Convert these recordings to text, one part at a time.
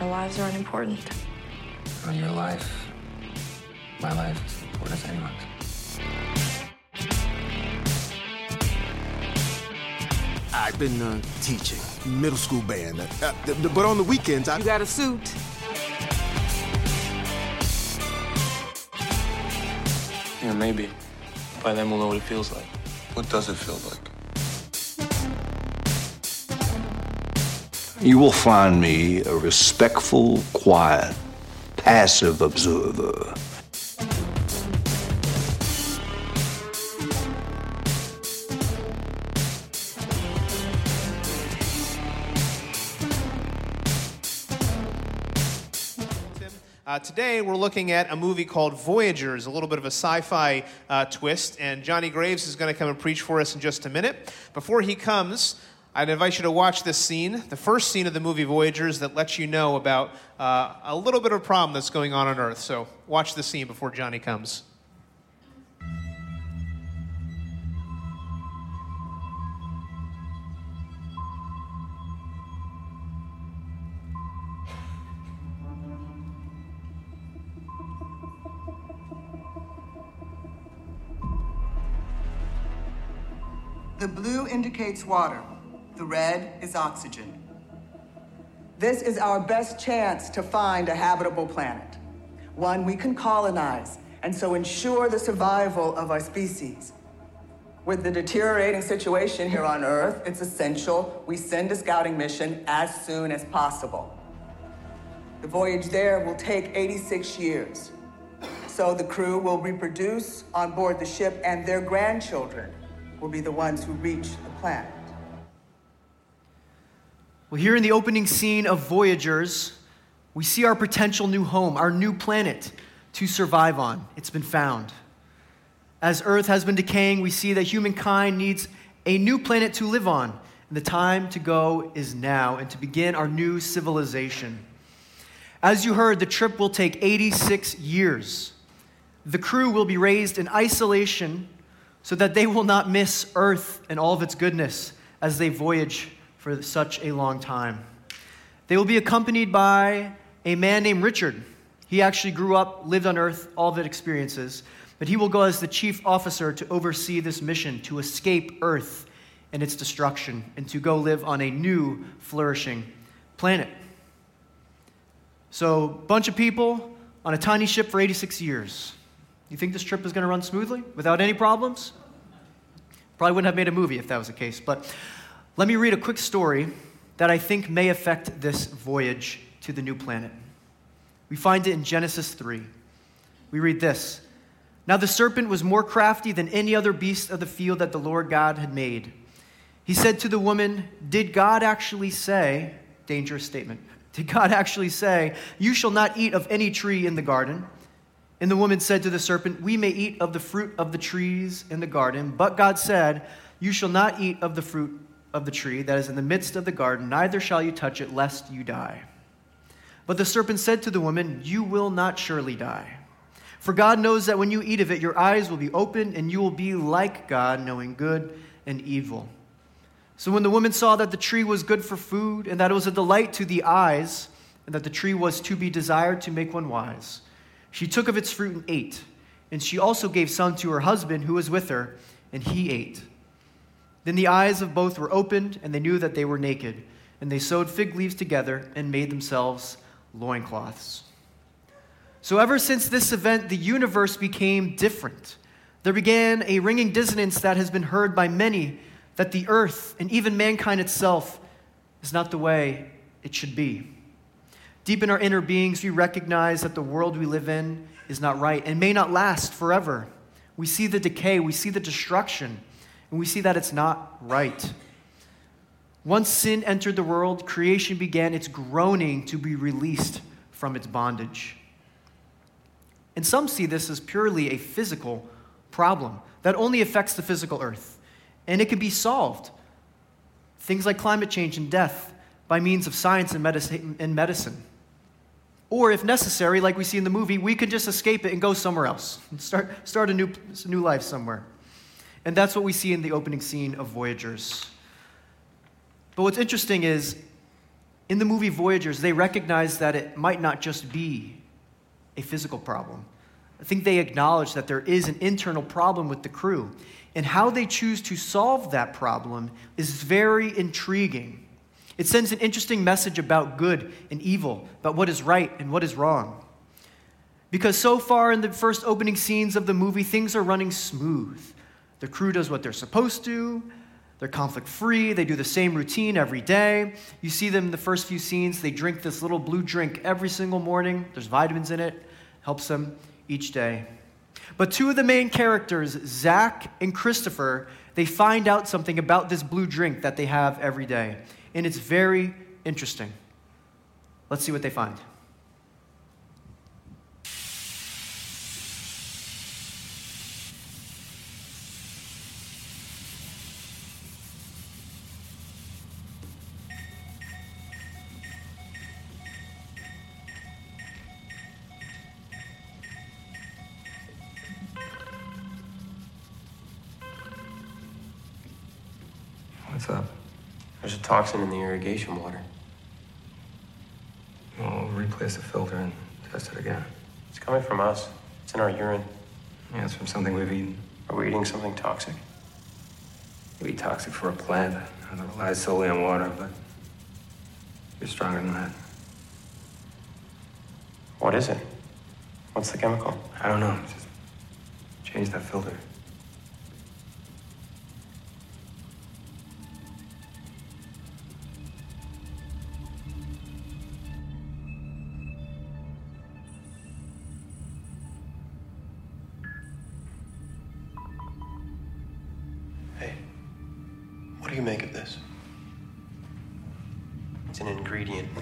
Our lives are unimportant. Well, your life, my life, is important as anyone's. I've been uh, teaching middle school band, uh, uh, th- th- but on the weekends I You got a suit? Yeah, maybe. By then we'll know what it feels like. What does it feel like? You will find me a respectful, quiet, passive observer. Uh, today, we're looking at a movie called Voyagers, a little bit of a sci fi uh, twist, and Johnny Graves is going to come and preach for us in just a minute. Before he comes, I'd invite you to watch this scene, the first scene of the movie Voyagers, that lets you know about uh, a little bit of a problem that's going on on Earth. So, watch the scene before Johnny comes. The blue indicates water, the red is oxygen. This is our best chance to find a habitable planet, one we can colonize and so ensure the survival of our species. With the deteriorating situation here on Earth, it's essential we send a scouting mission as soon as possible. The voyage there will take 86 years. So the crew will reproduce on board the ship, and their grandchildren will be the ones who reach the planet. Well, here in the opening scene of Voyagers, we see our potential new home, our new planet to survive on. It's been found. As Earth has been decaying, we see that humankind needs a new planet to live on. And the time to go is now and to begin our new civilization. As you heard, the trip will take 86 years. The crew will be raised in isolation so that they will not miss Earth and all of its goodness as they voyage for such a long time. They will be accompanied by a man named Richard. He actually grew up, lived on Earth, all of its experiences, but he will go as the chief officer to oversee this mission to escape Earth and its destruction and to go live on a new, flourishing planet. So, bunch of people on a tiny ship for 86 years. You think this trip is going to run smoothly without any problems? Probably wouldn't have made a movie if that was the case. But let me read a quick story that I think may affect this voyage to the new planet. We find it in Genesis 3. We read this Now the serpent was more crafty than any other beast of the field that the Lord God had made. He said to the woman, Did God actually say, dangerous statement, did God actually say, You shall not eat of any tree in the garden? And the woman said to the serpent, We may eat of the fruit of the trees in the garden, but God said, You shall not eat of the fruit of the tree that is in the midst of the garden, neither shall you touch it, lest you die. But the serpent said to the woman, You will not surely die. For God knows that when you eat of it, your eyes will be opened, and you will be like God, knowing good and evil. So when the woman saw that the tree was good for food, and that it was a delight to the eyes, and that the tree was to be desired to make one wise, she took of its fruit and ate. And she also gave some to her husband who was with her, and he ate. Then the eyes of both were opened, and they knew that they were naked. And they sewed fig leaves together and made themselves loincloths. So, ever since this event, the universe became different. There began a ringing dissonance that has been heard by many that the earth and even mankind itself is not the way it should be. Deep in our inner beings, we recognize that the world we live in is not right and may not last forever. We see the decay, we see the destruction, and we see that it's not right. Once sin entered the world, creation began its groaning to be released from its bondage. And some see this as purely a physical problem that only affects the physical earth, and it can be solved. Things like climate change and death by means of science and medicine. Or, if necessary, like we see in the movie, we could just escape it and go somewhere else and start, start a new, new life somewhere. And that's what we see in the opening scene of Voyagers. But what's interesting is In the movie Voyagers, they recognize that it might not just be a physical problem. I think they acknowledge that there is an internal problem with the crew. And how they choose to solve that problem is very intriguing. It sends an interesting message about good and evil, about what is right and what is wrong. Because so far in the first opening scenes of the movie, things are running smooth. The crew does what they're supposed to, they're conflict free, they do the same routine every day. You see them in the first few scenes, they drink this little blue drink every single morning. There's vitamins in it, helps them each day. But two of the main characters, Zach and Christopher, they find out something about this blue drink that they have every day. And it's very interesting. Let's see what they find. What's up? Uh, There's a toxin in the irrigation water. We'll replace the filter and test it again. It's coming from us. It's in our urine. Yeah, it's from something we've eaten. Are we eating something toxic? It'd be toxic for a plant that relies solely on water, but you're stronger than that. What is it? What's the chemical? I don't know. Just change that filter.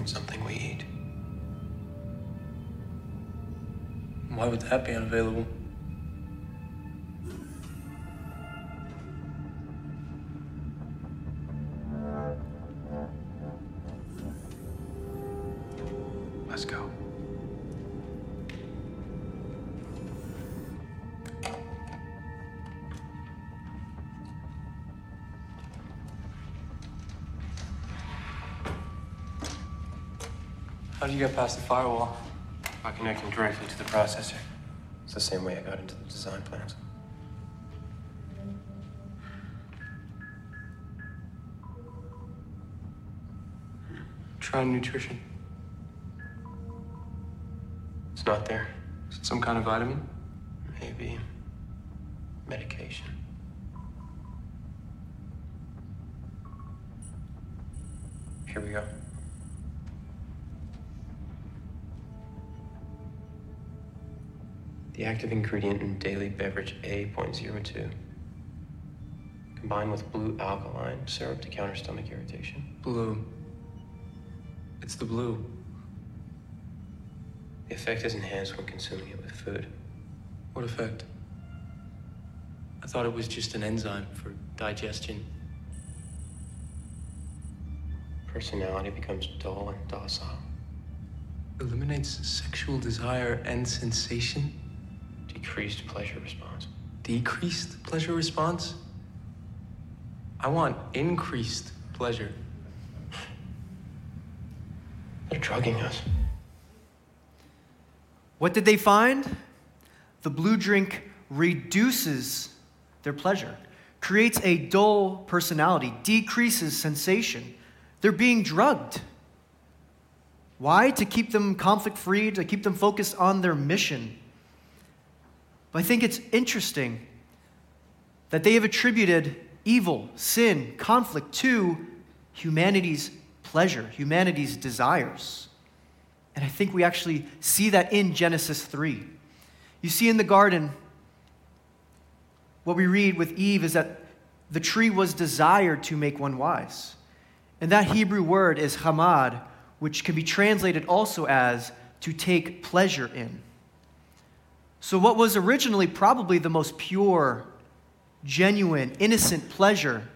Something we eat. Why would that be unavailable? You get past the firewall? By connecting directly to the processor. It's the same way I got into the design plans. Try nutrition. It's not there. Is it some kind of vitamin? Maybe medication. The active ingredient in daily beverage A.02. Combined with blue alkaline syrup to counter stomach irritation. Blue. It's the blue. The effect is enhanced when consuming it with food. What effect? I thought it was just an enzyme for digestion. Personality becomes dull and docile. Eliminates sexual desire and sensation. Decreased pleasure response. Decreased pleasure response? I want increased pleasure. They're drugging us. What did they find? The blue drink reduces their pleasure, creates a dull personality, decreases sensation. They're being drugged. Why? To keep them conflict free, to keep them focused on their mission. But I think it's interesting that they have attributed evil, sin, conflict to humanity's pleasure, humanity's desires. And I think we actually see that in Genesis 3. You see in the garden, what we read with Eve is that the tree was desired to make one wise. And that Hebrew word is hamad, which can be translated also as to take pleasure in. So, what was originally probably the most pure, genuine, innocent pleasure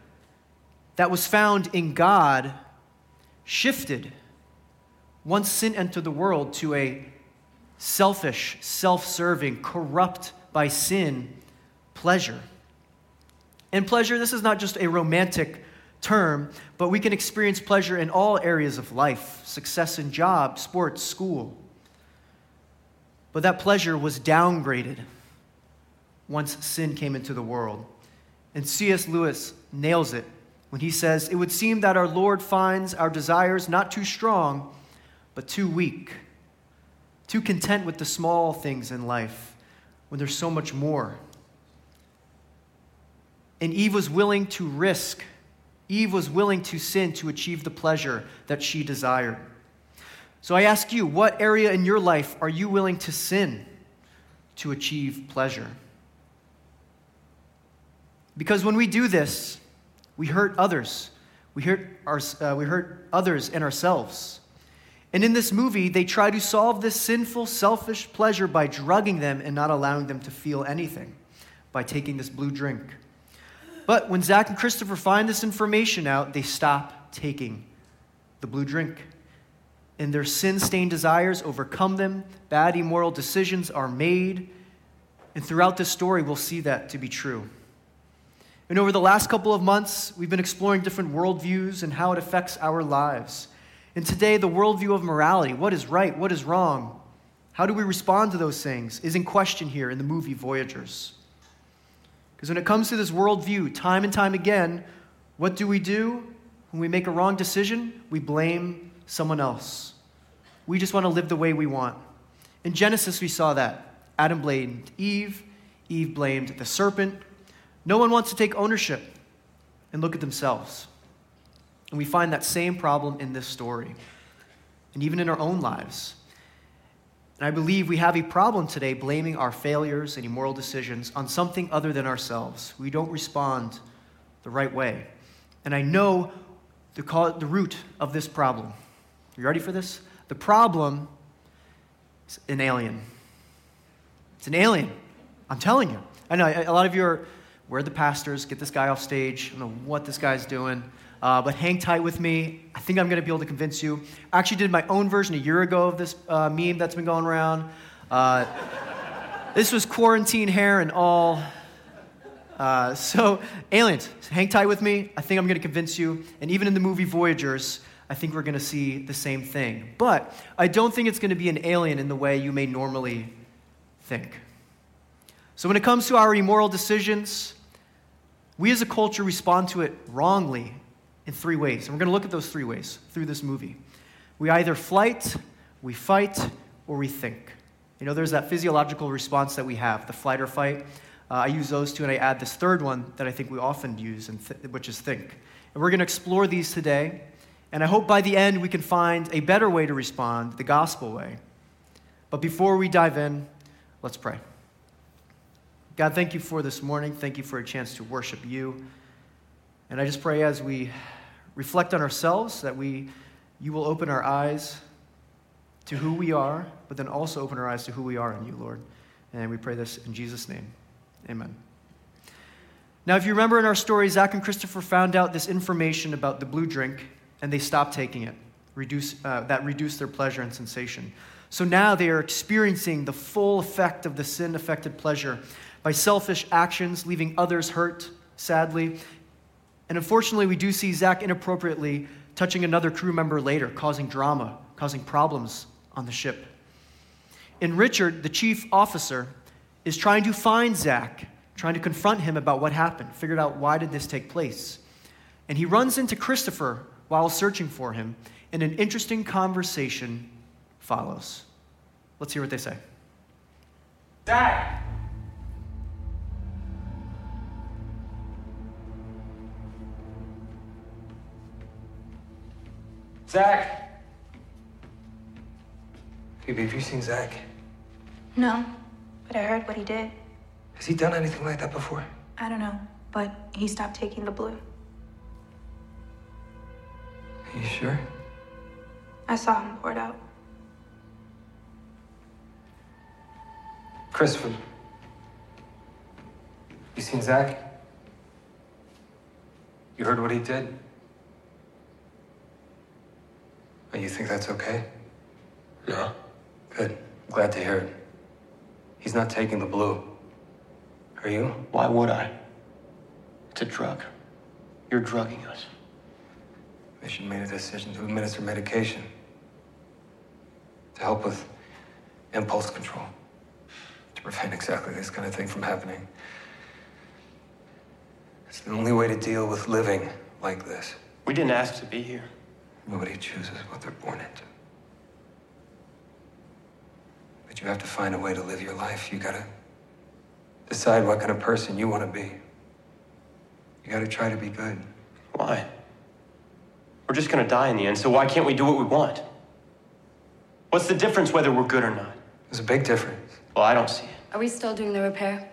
that was found in God shifted once sin entered the world to a selfish, self serving, corrupt by sin pleasure. And pleasure, this is not just a romantic term, but we can experience pleasure in all areas of life success in job, sports, school. But that pleasure was downgraded once sin came into the world. And C.S. Lewis nails it when he says, It would seem that our Lord finds our desires not too strong, but too weak, too content with the small things in life when there's so much more. And Eve was willing to risk, Eve was willing to sin to achieve the pleasure that she desired. So I ask you, what area in your life are you willing to sin to achieve pleasure? Because when we do this, we hurt others. We hurt, our, uh, we hurt others and ourselves. And in this movie, they try to solve this sinful, selfish pleasure by drugging them and not allowing them to feel anything by taking this blue drink. But when Zach and Christopher find this information out, they stop taking the blue drink. And their sin stained desires overcome them, bad, immoral decisions are made. And throughout this story, we'll see that to be true. And over the last couple of months, we've been exploring different worldviews and how it affects our lives. And today, the worldview of morality what is right, what is wrong, how do we respond to those things is in question here in the movie Voyagers. Because when it comes to this worldview, time and time again, what do we do? When we make a wrong decision, we blame someone else. We just want to live the way we want. In Genesis, we saw that. Adam blamed Eve, Eve blamed the serpent, no one wants to take ownership and look at themselves. And we find that same problem in this story, and even in our own lives. And I believe we have a problem today blaming our failures and immoral decisions on something other than ourselves. We don't respond the right way. And I know the, the root of this problem. You ready for this? The problem is an alien. It's an alien. I'm telling you. I know a lot of you are we're the pastors, get this guy off stage. I don't know what this guy's doing, uh, but hang tight with me. I think I'm going to be able to convince you. I actually did my own version a year ago of this uh, meme that's been going around. Uh, this was quarantine hair and all. Uh, so, aliens, hang tight with me. I think I'm going to convince you. And even in the movie Voyagers, I think we're going to see the same thing. But I don't think it's going to be an alien in the way you may normally think. So, when it comes to our immoral decisions, we as a culture respond to it wrongly in three ways. And we're going to look at those three ways through this movie. We either flight, we fight, or we think. You know, there's that physiological response that we have, the flight or fight. Uh, I use those two, and I add this third one that I think we often use, th- which is think. And we're going to explore these today. And I hope by the end we can find a better way to respond, the gospel way. But before we dive in, let's pray. God, thank you for this morning. Thank you for a chance to worship you. And I just pray as we reflect on ourselves that we, you will open our eyes to who we are, but then also open our eyes to who we are in you, Lord. And we pray this in Jesus' name. Amen. Now, if you remember in our story, Zach and Christopher found out this information about the blue drink, and they stop taking it. Reduce, uh, that reduced their pleasure and sensation. So now they are experiencing the full effect of the sin affected pleasure by selfish actions, leaving others hurt, sadly. And unfortunately, we do see Zach inappropriately touching another crew member later, causing drama, causing problems on the ship. And Richard, the chief officer, is trying to find Zach, trying to confront him about what happened, figured out why did this take place. And he runs into Christopher while searching for him, and an interesting conversation follows. Let's hear what they say. Zach! Zach! Phoebe, have you seen Zach? No, but I heard what he did. Has he done anything like that before? I don't know, but he stopped taking the blue. Are you sure? I saw him pour it out. Christopher, you seen Zach? You heard what he did? And you think that's okay? No. Good. Glad to hear it. He's not taking the blue. Are you? Why would I? It's a drug. You're drugging us. Mission made a decision to administer medication to help with impulse control, to prevent exactly this kind of thing from happening. It's the only way to deal with living like this. We didn't ask to be here. Nobody chooses what they're born into. But you have to find a way to live your life. You gotta decide what kind of person you want to be. You gotta try to be good. Why? We're just gonna die in the end, so why can't we do what we want? What's the difference whether we're good or not? There's a big difference. Well, I don't see it. Are we still doing the repair?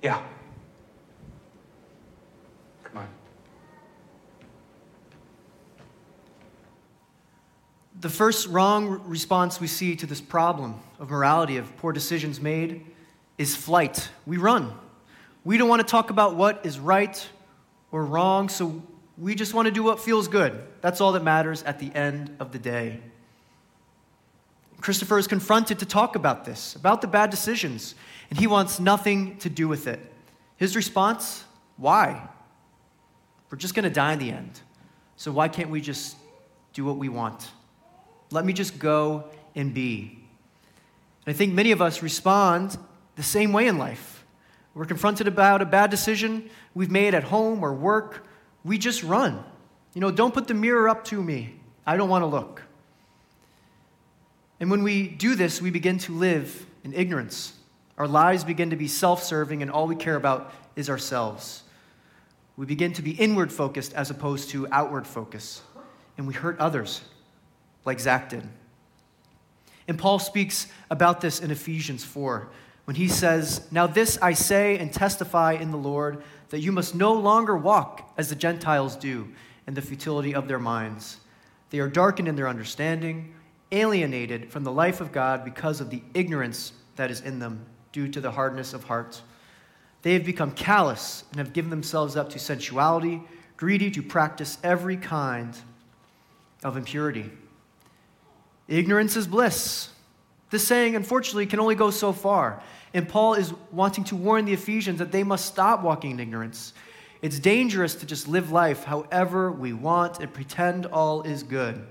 Yeah. Come on. The first wrong response we see to this problem of morality, of poor decisions made, is flight. We run. We don't want to talk about what is right or wrong, so we just want to do what feels good. That's all that matters at the end of the day. Christopher is confronted to talk about this, about the bad decisions, and he wants nothing to do with it. His response why? We're just going to die in the end. So why can't we just do what we want? Let me just go and be. And I think many of us respond the same way in life. We're confronted about a bad decision we've made at home or work. We just run. You know, don't put the mirror up to me. I don't want to look. And when we do this, we begin to live in ignorance. Our lives begin to be self serving, and all we care about is ourselves. We begin to be inward focused as opposed to outward focus. And we hurt others, like Zach did. And Paul speaks about this in Ephesians 4 when he says, Now this I say and testify in the Lord, that you must no longer walk as the Gentiles do in the futility of their minds. They are darkened in their understanding, alienated from the life of God because of the ignorance that is in them due to the hardness of heart. They have become callous and have given themselves up to sensuality, greedy to practice every kind of impurity. Ignorance is bliss. This saying, unfortunately, can only go so far. And Paul is wanting to warn the Ephesians that they must stop walking in ignorance. It's dangerous to just live life however we want and pretend all is good.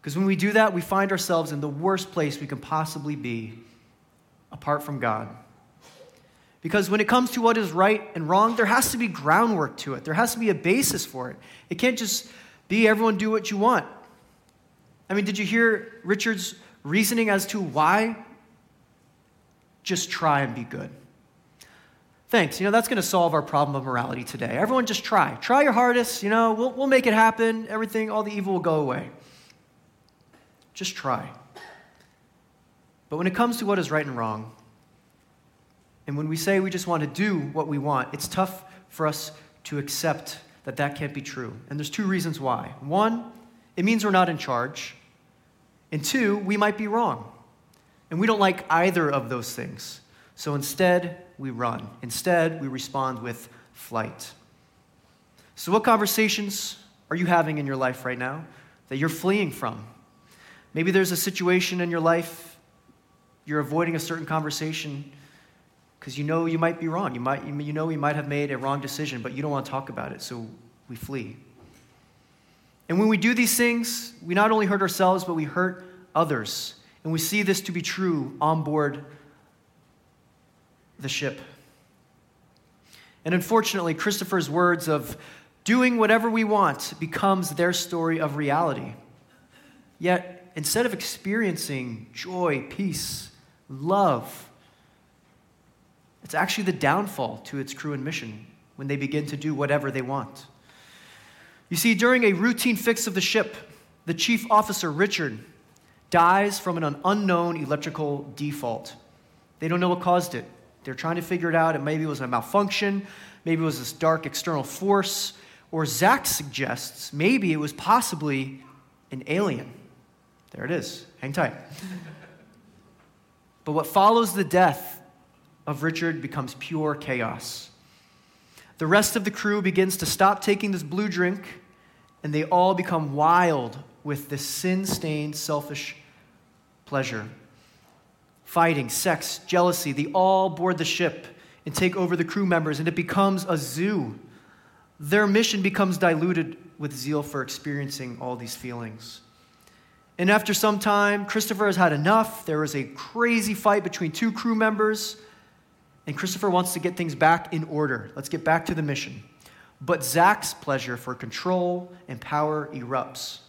Because when we do that, we find ourselves in the worst place we can possibly be apart from God. Because when it comes to what is right and wrong, there has to be groundwork to it, there has to be a basis for it. It can't just be everyone do what you want. I mean, did you hear Richard's reasoning as to why? Just try and be good. Thanks. You know, that's going to solve our problem of morality today. Everyone just try. Try your hardest. You know, we'll, we'll make it happen. Everything, all the evil will go away. Just try. But when it comes to what is right and wrong, and when we say we just want to do what we want, it's tough for us to accept that that can't be true. And there's two reasons why. One, it means we're not in charge. And two, we might be wrong. And we don't like either of those things. So instead, we run. Instead, we respond with flight. So, what conversations are you having in your life right now that you're fleeing from? Maybe there's a situation in your life you're avoiding a certain conversation because you know you might be wrong. You, might, you know you might have made a wrong decision, but you don't want to talk about it, so we flee. And when we do these things, we not only hurt ourselves, but we hurt others. And we see this to be true on board the ship. And unfortunately, Christopher's words of doing whatever we want becomes their story of reality. Yet, instead of experiencing joy, peace, love, it's actually the downfall to its crew and mission when they begin to do whatever they want. You see, during a routine fix of the ship, the chief officer, Richard, dies from an unknown electrical default. They don't know what caused it. They're trying to figure it out, and maybe it was a malfunction, maybe it was this dark external force, or Zach suggests maybe it was possibly an alien. There it is. Hang tight. but what follows the death of Richard becomes pure chaos. The rest of the crew begins to stop taking this blue drink, and they all become wild with this sin stained, selfish pleasure. Fighting, sex, jealousy, they all board the ship and take over the crew members, and it becomes a zoo their mission becomes diluted with zeal for experiencing all these feelings. And after some time, Christopher has had enough. There is a crazy fight between two crew members, and Christopher wants to get things back in order. Let's get back to the mission. But Zach's pleasure for control and power erupts.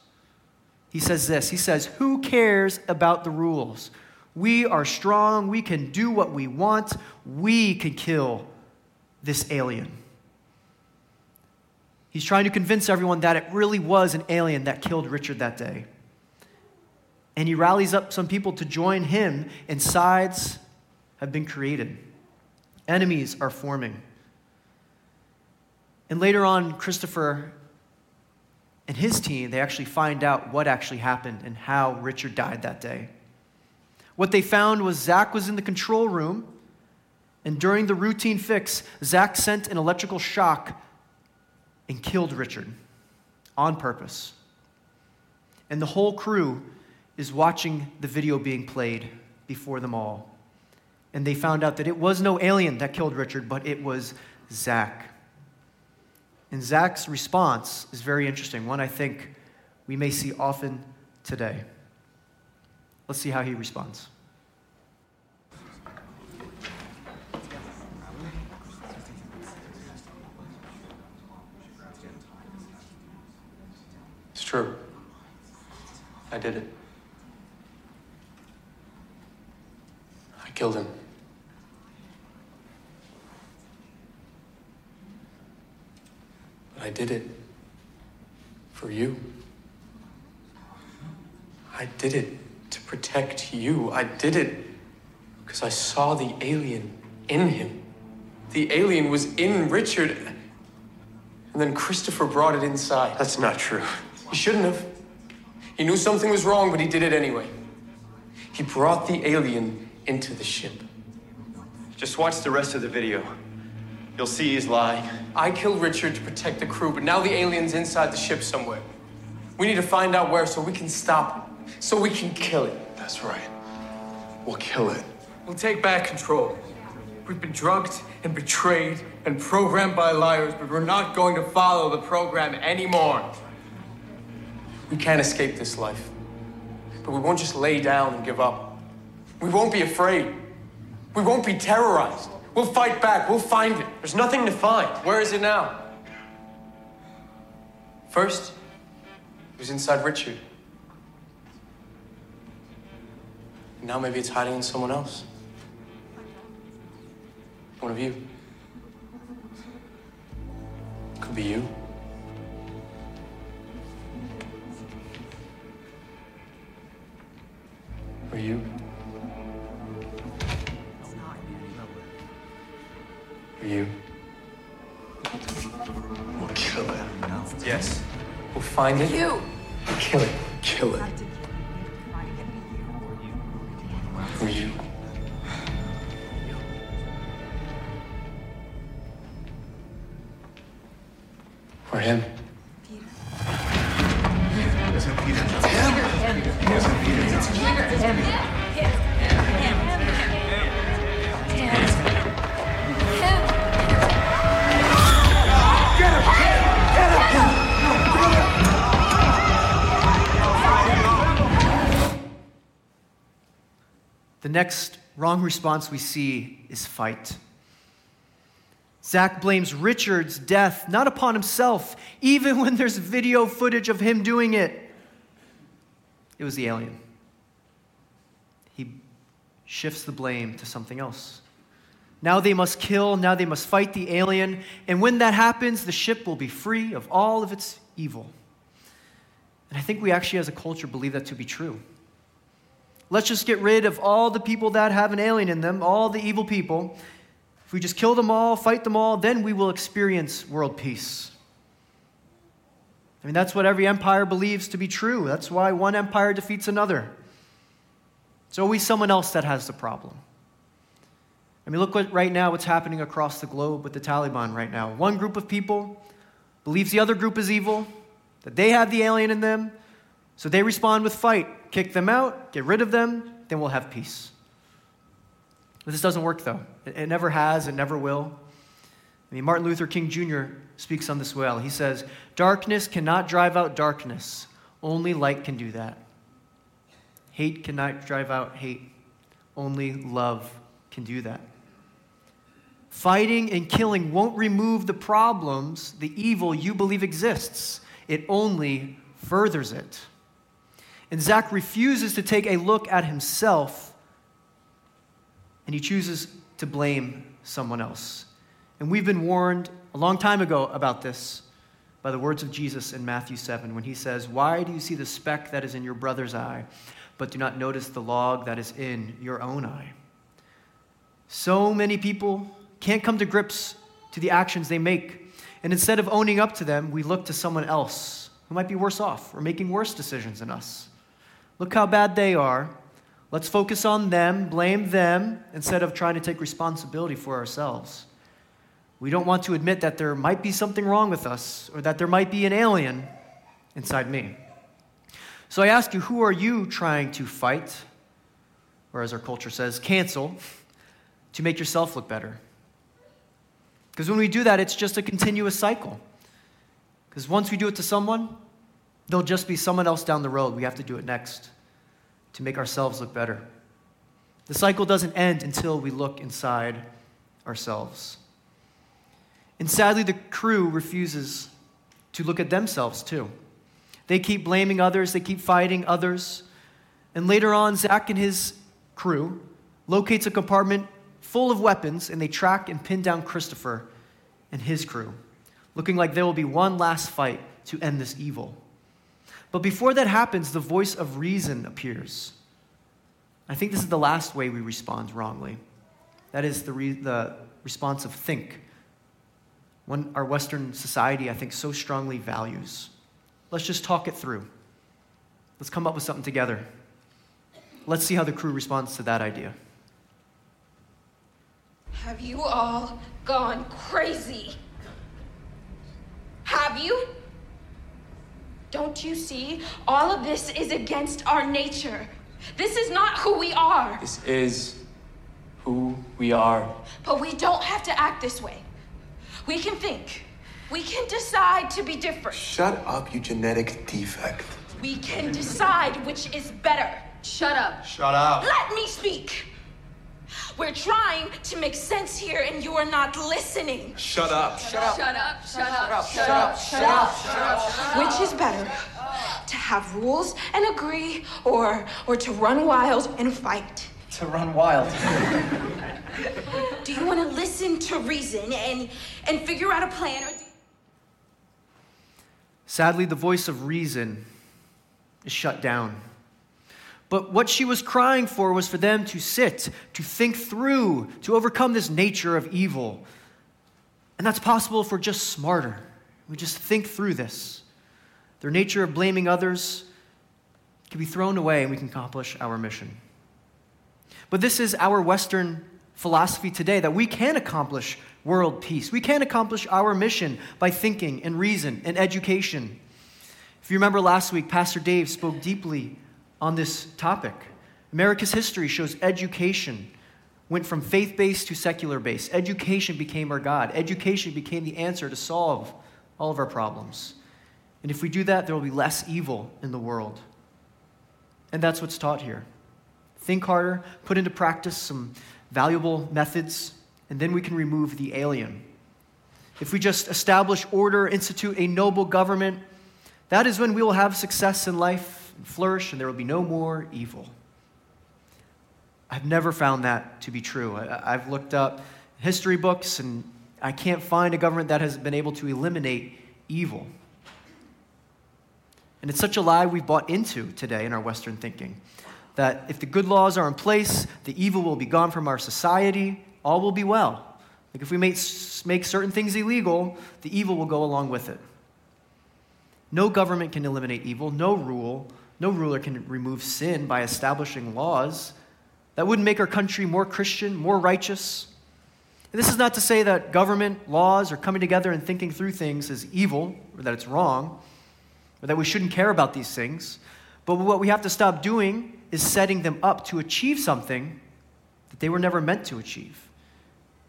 He says this He says, Who cares about the rules? We are strong. We can do what we want. We can kill this alien. He's trying to convince everyone that it really was an alien that killed Richard that day. And he rallies up some people to join him, and sides have been created. Enemies are forming. And later on, Christopher and his team, they actually find out what actually happened and how Richard died that day. What they found was Zach was in the control room, and during the routine fix, Zach sent an electrical shock and killed Richard on purpose. And the whole crew is watching the video being played before them all. And they found out that it was no alien that killed Richard, but it was Zach. And Zach's response is very interesting, one I think we may see often today. Let's see how he responds. It's true. I did it. I killed him. I did it for you. I did it to protect you. I did it because I saw the alien in him. The alien was in Richard. And then Christopher brought it inside. That's not true. He shouldn't have. He knew something was wrong, but he did it anyway. He brought the alien into the ship. Just watch the rest of the video. You'll see he's lying. I killed Richard to protect the crew, but now the alien's inside the ship somewhere. We need to find out where so we can stop it, so we can kill it. That's right. We'll kill it. We'll take back control. We've been drugged and betrayed and programmed by liars, but we're not going to follow the program anymore. We can't escape this life, but we won't just lay down and give up. We won't be afraid. We won't be terrorized. We'll fight back. We'll find it. There's nothing to find. Where is it now? First, it was inside Richard. Now maybe it's hiding in someone else. One of you. Could be you. Or you. You. We'll kill it. Yes. We'll find it. You. Kill it. Kill it. Or you. Or him. The next wrong response we see is fight. Zach blames Richard's death not upon himself, even when there's video footage of him doing it. It was the alien. He shifts the blame to something else. Now they must kill, now they must fight the alien, and when that happens, the ship will be free of all of its evil. And I think we actually, as a culture, believe that to be true. Let's just get rid of all the people that have an alien in them, all the evil people. If we just kill them all, fight them all, then we will experience world peace. I mean, that's what every empire believes to be true. That's why one empire defeats another. It's always someone else that has the problem. I mean, look what right now what's happening across the globe with the Taliban right now. One group of people believes the other group is evil, that they have the alien in them, so they respond with fight. Kick them out, get rid of them, then we'll have peace. But this doesn't work though. It, it never has, it never will. I mean, Martin Luther King Jr. speaks on this well. He says, Darkness cannot drive out darkness, only light can do that. Hate cannot drive out hate, only love can do that. Fighting and killing won't remove the problems, the evil you believe exists. It only furthers it. And Zach refuses to take a look at himself, and he chooses to blame someone else. And we've been warned a long time ago about this by the words of Jesus in Matthew 7 when he says, Why do you see the speck that is in your brother's eye, but do not notice the log that is in your own eye? So many people can't come to grips to the actions they make. And instead of owning up to them, we look to someone else who might be worse off or making worse decisions than us. Look how bad they are. Let's focus on them, blame them, instead of trying to take responsibility for ourselves. We don't want to admit that there might be something wrong with us or that there might be an alien inside me. So I ask you, who are you trying to fight, or as our culture says, cancel, to make yourself look better? Because when we do that, it's just a continuous cycle. Because once we do it to someone, there'll just be someone else down the road. We have to do it next to make ourselves look better. The cycle doesn't end until we look inside ourselves. And sadly, the crew refuses to look at themselves too. They keep blaming others, they keep fighting others. And later on, Zach and his crew locates a compartment full of weapons and they track and pin down Christopher and his crew, looking like there will be one last fight to end this evil. But before that happens, the voice of reason appears. I think this is the last way we respond wrongly. That is the, re- the response of think one our Western society, I think, so strongly values. Let's just talk it through. Let's come up with something together. Let's see how the crew responds to that idea. Have you all gone crazy? Have you? Don't you see? All of this is against our nature. This is not who we are. This is who we are. But we don't have to act this way. We can think. We can decide to be different. Shut up, you genetic defect. We can decide which is better. Shut up. Shut up. Let me speak. We're trying to make sense here and you are not listening. Shut up. Shut up. Shut up. Shut up. Shut up. Shut up. Shut up. Which is better? To have rules and agree or or to run wild and fight? To run wild. Do you want to listen to reason and and figure out a plan or do- Sadly, the voice of reason is shut down. But what she was crying for was for them to sit, to think through, to overcome this nature of evil. And that's possible if we're just smarter. We just think through this. Their nature of blaming others can be thrown away and we can accomplish our mission. But this is our Western philosophy today that we can accomplish world peace. We can accomplish our mission by thinking and reason and education. If you remember last week, Pastor Dave spoke deeply on this topic. America's history shows education went from faith based to secular based. Education became our God. Education became the answer to solve all of our problems. And if we do that, there will be less evil in the world. And that's what's taught here. Think harder, put into practice some valuable methods, and then we can remove the alien. If we just establish order, institute a noble government, that is when we will have success in life and flourish, and there will be no more evil. I've never found that to be true. I, have looked up history books, and I can't find a government that has been able to eliminate evil. And it's such a lie we've bought into today in our Western thinking that if the good laws are in place, the evil will be gone from our society, all will be well. Like if we make, make certain things illegal, the evil will go along with it. No government can eliminate evil, no rule, no ruler can remove sin by establishing laws. That wouldn't make our country more Christian, more righteous. And this is not to say that government, laws, or coming together and thinking through things is evil or that it's wrong or that we shouldn't care about these things. But what we have to stop doing is setting them up to achieve something that they were never meant to achieve.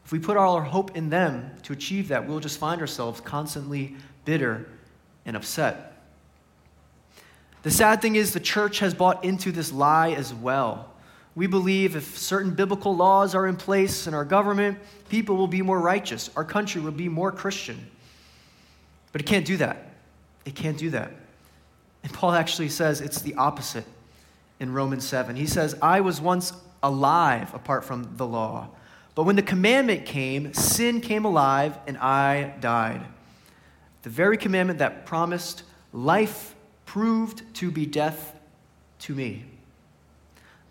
If we put all our hope in them to achieve that, we'll just find ourselves constantly bitter and upset. The sad thing is, the church has bought into this lie as well. We believe if certain biblical laws are in place in our government, people will be more righteous, our country will be more Christian. But it can't do that. It can't do that. And Paul actually says it's the opposite in Romans 7. He says, I was once alive apart from the law. But when the commandment came, sin came alive and I died. The very commandment that promised life proved to be death to me.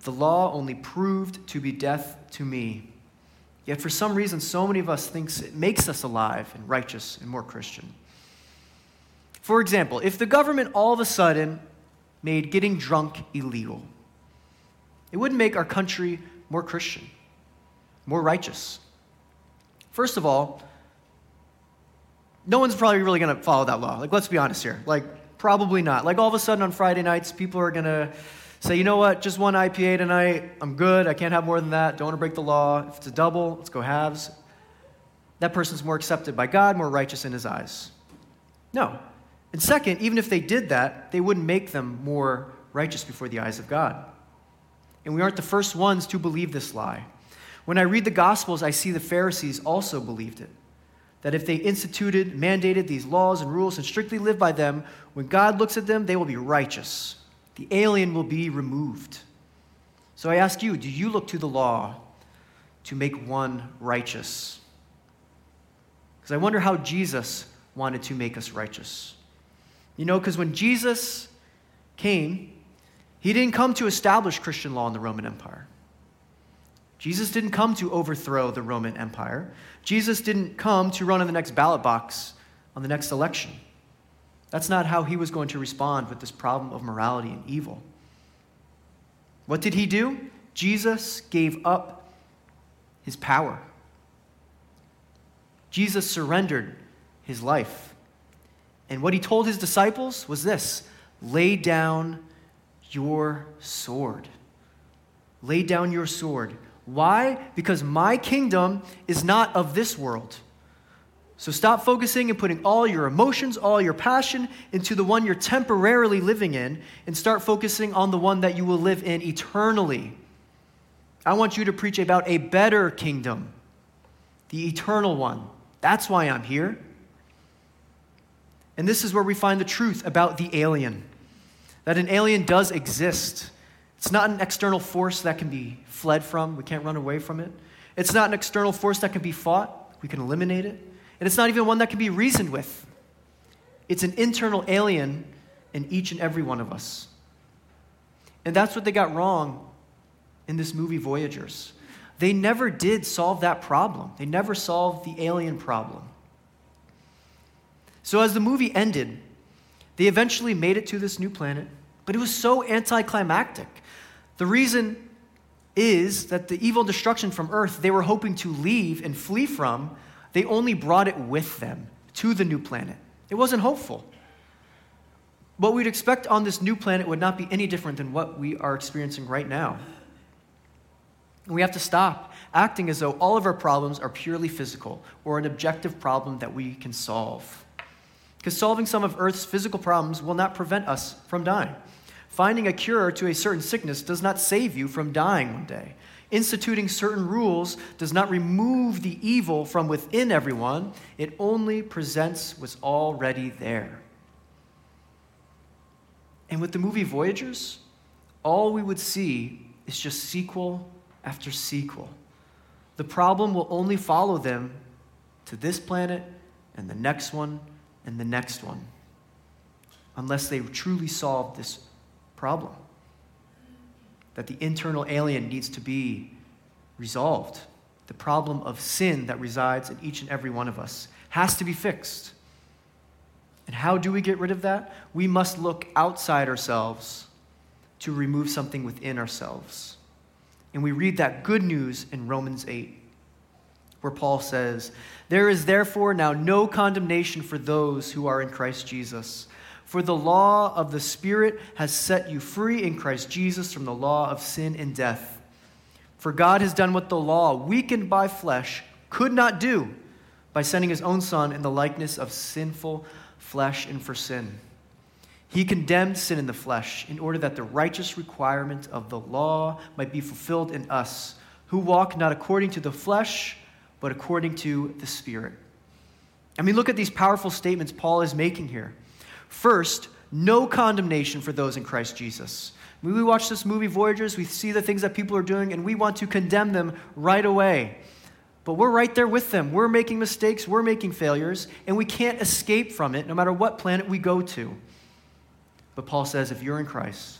The law only proved to be death to me. Yet for some reason, so many of us thinks it makes us alive and righteous and more Christian. For example, if the government all of a sudden made getting drunk illegal, it wouldn't make our country more Christian, more righteous. First of all, no one's probably really going to follow that law. Like, let's be honest here. Like, probably not. Like, all of a sudden on Friday nights, people are going to say, you know what, just one IPA tonight. I'm good. I can't have more than that. Don't want to break the law. If it's a double, let's go halves. That person's more accepted by God, more righteous in his eyes. No. And second, even if they did that, they wouldn't make them more righteous before the eyes of God. And we aren't the first ones to believe this lie. When I read the Gospels, I see the Pharisees also believed it that if they instituted, mandated these laws and rules and strictly lived by them, when God looks at them, they will be righteous. The alien will be removed. So I ask you do you look to the law to make one righteous? Because I wonder how Jesus wanted to make us righteous. You know, because when Jesus came, he didn't come to establish Christian law in the Roman Empire. Jesus didn't come to overthrow the Roman Empire. Jesus didn't come to run in the next ballot box on the next election. That's not how he was going to respond with this problem of morality and evil. What did he do? Jesus gave up his power. Jesus surrendered his life. And what he told his disciples was this lay down your sword. Lay down your sword. Why? Because my kingdom is not of this world. So stop focusing and putting all your emotions, all your passion into the one you're temporarily living in, and start focusing on the one that you will live in eternally. I want you to preach about a better kingdom, the eternal one. That's why I'm here. And this is where we find the truth about the alien that an alien does exist. It's not an external force that can be fled from, we can't run away from it. It's not an external force that can be fought, we can eliminate it. And it's not even one that can be reasoned with. It's an internal alien in each and every one of us. And that's what they got wrong in this movie, Voyagers. They never did solve that problem, they never solved the alien problem. So, as the movie ended, they eventually made it to this new planet, but it was so anticlimactic. The reason is that the evil destruction from earth they were hoping to leave and flee from, they only brought it with them to the new planet. It wasn't hopeful. What we'd expect on this new planet would not be any different than what we are experiencing right now. We have to stop acting as though all of our problems are purely physical or an objective problem that we can solve. Because solving some of Earth's physical problems will not prevent us from dying. Finding a cure to a certain sickness does not save you from dying one day. Instituting certain rules does not remove the evil from within everyone, it only presents what's already there. And with the movie Voyagers, all we would see is just sequel after sequel. The problem will only follow them to this planet and the next one and the next one unless they truly solve this problem. That the internal alien needs to be resolved. The problem of sin that resides in each and every one of us has to be fixed. And how do we get rid of that? We must look outside ourselves to remove something within ourselves. And we read that good news in Romans 8 where Paul says, There is therefore now no condemnation for those who are in Christ Jesus. For the law of the Spirit has set you free in Christ Jesus from the law of sin and death. For God has done what the law, weakened by flesh, could not do by sending his own Son in the likeness of sinful flesh and for sin. He condemned sin in the flesh in order that the righteous requirement of the law might be fulfilled in us, who walk not according to the flesh, but according to the Spirit. I mean, look at these powerful statements Paul is making here. First, no condemnation for those in Christ Jesus. When we watch this movie, Voyagers, we see the things that people are doing and we want to condemn them right away. But we're right there with them. We're making mistakes, we're making failures, and we can't escape from it no matter what planet we go to. But Paul says if you're in Christ,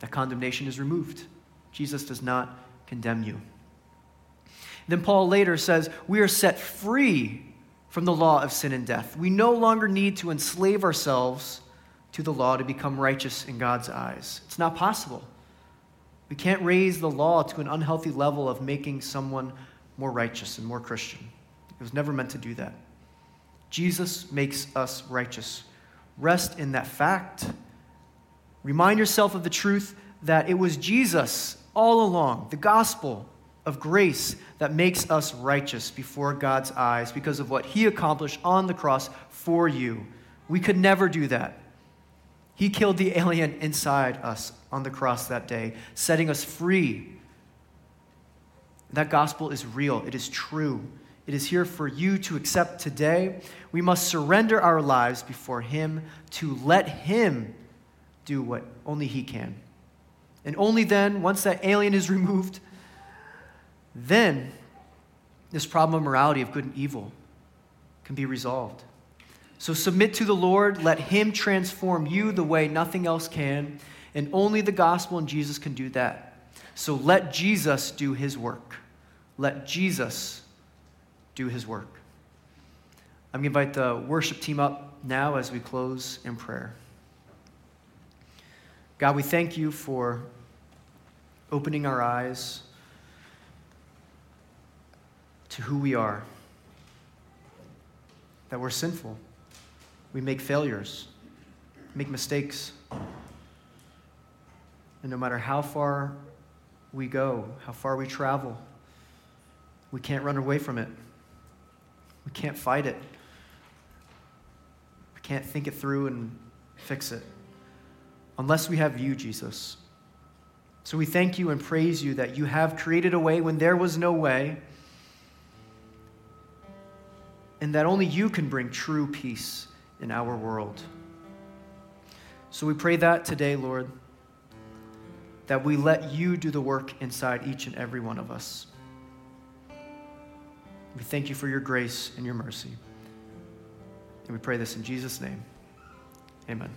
that condemnation is removed. Jesus does not condemn you. Then Paul later says, We are set free from the law of sin and death. We no longer need to enslave ourselves to the law to become righteous in God's eyes. It's not possible. We can't raise the law to an unhealthy level of making someone more righteous and more Christian. It was never meant to do that. Jesus makes us righteous. Rest in that fact. Remind yourself of the truth that it was Jesus all along, the gospel of grace that makes us righteous before God's eyes because of what He accomplished on the cross for you. We could never do that. He killed the alien inside us on the cross that day, setting us free. That gospel is real, it is true. It is here for you to accept today. We must surrender our lives before Him to let Him do what only He can. And only then, once that alien is removed, then this problem of morality of good and evil can be resolved. So submit to the Lord, let Him transform you the way nothing else can, and only the gospel and Jesus can do that. So let Jesus do His work. Let Jesus do His work. I'm going to invite the worship team up now as we close in prayer. God, we thank you for opening our eyes to who we are. That we're sinful. We make failures, make mistakes. And no matter how far we go, how far we travel, we can't run away from it. We can't fight it. We can't think it through and fix it unless we have you, Jesus. So we thank you and praise you that you have created a way when there was no way and that only you can bring true peace in our world. So we pray that today, Lord, that we let you do the work inside each and every one of us. We thank you for your grace and your mercy. And we pray this in Jesus' name. Amen.